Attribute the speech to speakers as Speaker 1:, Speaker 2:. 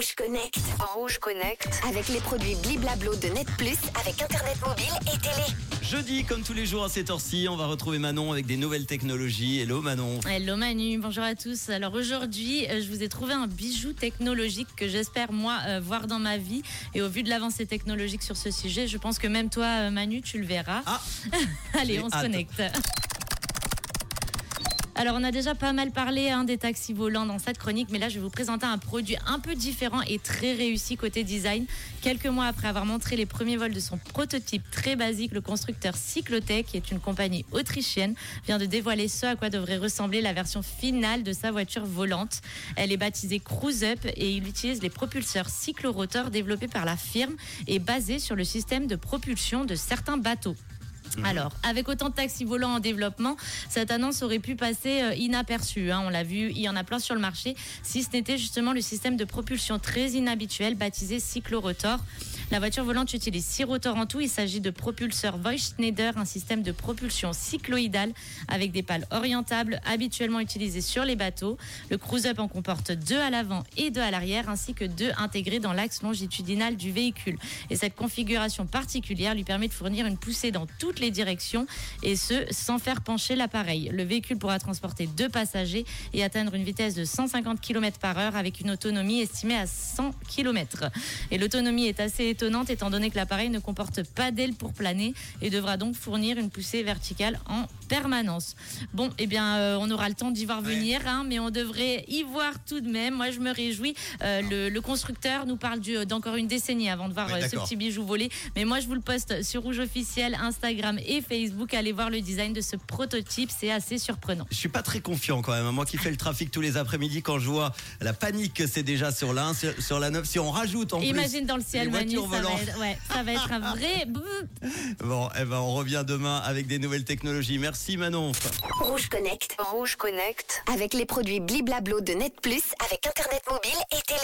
Speaker 1: Rouge Connect.
Speaker 2: Rouge Connect.
Speaker 1: Avec les produits Bliblablo de Net Plus, avec Internet mobile et télé.
Speaker 3: Jeudi, comme tous les jours à cette heure-ci, on va retrouver Manon avec des nouvelles technologies. Hello Manon.
Speaker 4: Hello Manu, bonjour à tous. Alors aujourd'hui, euh, je vous ai trouvé un bijou technologique que j'espère moi euh, voir dans ma vie. Et au vu de l'avancée technologique sur ce sujet, je pense que même toi euh, Manu, tu le verras.
Speaker 3: Ah,
Speaker 4: Allez, on se
Speaker 3: hâte.
Speaker 4: connecte. Alors, on a déjà pas mal parlé hein, des taxis volants dans cette chronique, mais là, je vais vous présenter un produit un peu différent et très réussi côté design. Quelques mois après avoir montré les premiers vols de son prototype très basique, le constructeur Cyclotech, qui est une compagnie autrichienne, vient de dévoiler ce à quoi devrait ressembler la version finale de sa voiture volante. Elle est baptisée Cruise Up et il utilise les propulseurs cyclorotors développés par la firme et basés sur le système de propulsion de certains bateaux. Alors, avec autant de taxis volants en développement, cette annonce aurait pu passer euh, inaperçue. hein. On l'a vu, il y en a plein sur le marché, si ce n'était justement le système de propulsion très inhabituel baptisé cyclorotor. La voiture volante utilise six rotors en tout. Il s'agit de propulseurs Voigt-Schneider, un système de propulsion cycloïdale avec des pales orientables habituellement utilisées sur les bateaux. Le Cruise Up en comporte deux à l'avant et deux à l'arrière, ainsi que deux intégrés dans l'axe longitudinal du véhicule. Et cette configuration particulière lui permet de fournir une poussée dans toutes les directions et ce sans faire pencher l'appareil. Le véhicule pourra transporter deux passagers et atteindre une vitesse de 150 km par heure avec une autonomie estimée à 100 km. Et l'autonomie est assez étonnante étant donné que l'appareil ne comporte pas d'aile pour planer et devra donc fournir une poussée verticale en permanence. Bon, eh bien, euh, on aura le temps d'y voir venir, hein, mais on devrait y voir tout de même. Moi, je me réjouis. Euh, le, le constructeur nous parle du- d'encore une décennie avant de voir
Speaker 3: Ouais,
Speaker 4: euh, ce petit bijou volé. Mais moi, je vous le poste sur Rouge Officiel, Instagram et Facebook. Allez voir le design de ce prototype, c'est assez surprenant.
Speaker 3: je suis pas très confiant quand même. Moi qui fais le trafic tous les après-midi, quand je vois la panique que c'est déjà sur la 1, sur, sur la 9, si on rajoute en
Speaker 4: Imagine dans le
Speaker 3: les
Speaker 4: ciel,
Speaker 3: voitures
Speaker 4: ça va, être, ouais, ça va être un vrai.
Speaker 3: Bon, eh ben on revient demain avec des nouvelles technologies. Merci Manon.
Speaker 1: Rouge Connect.
Speaker 2: Rouge Connect.
Speaker 1: Avec les produits Bliblablo de Net Plus, avec Internet mobile et télé.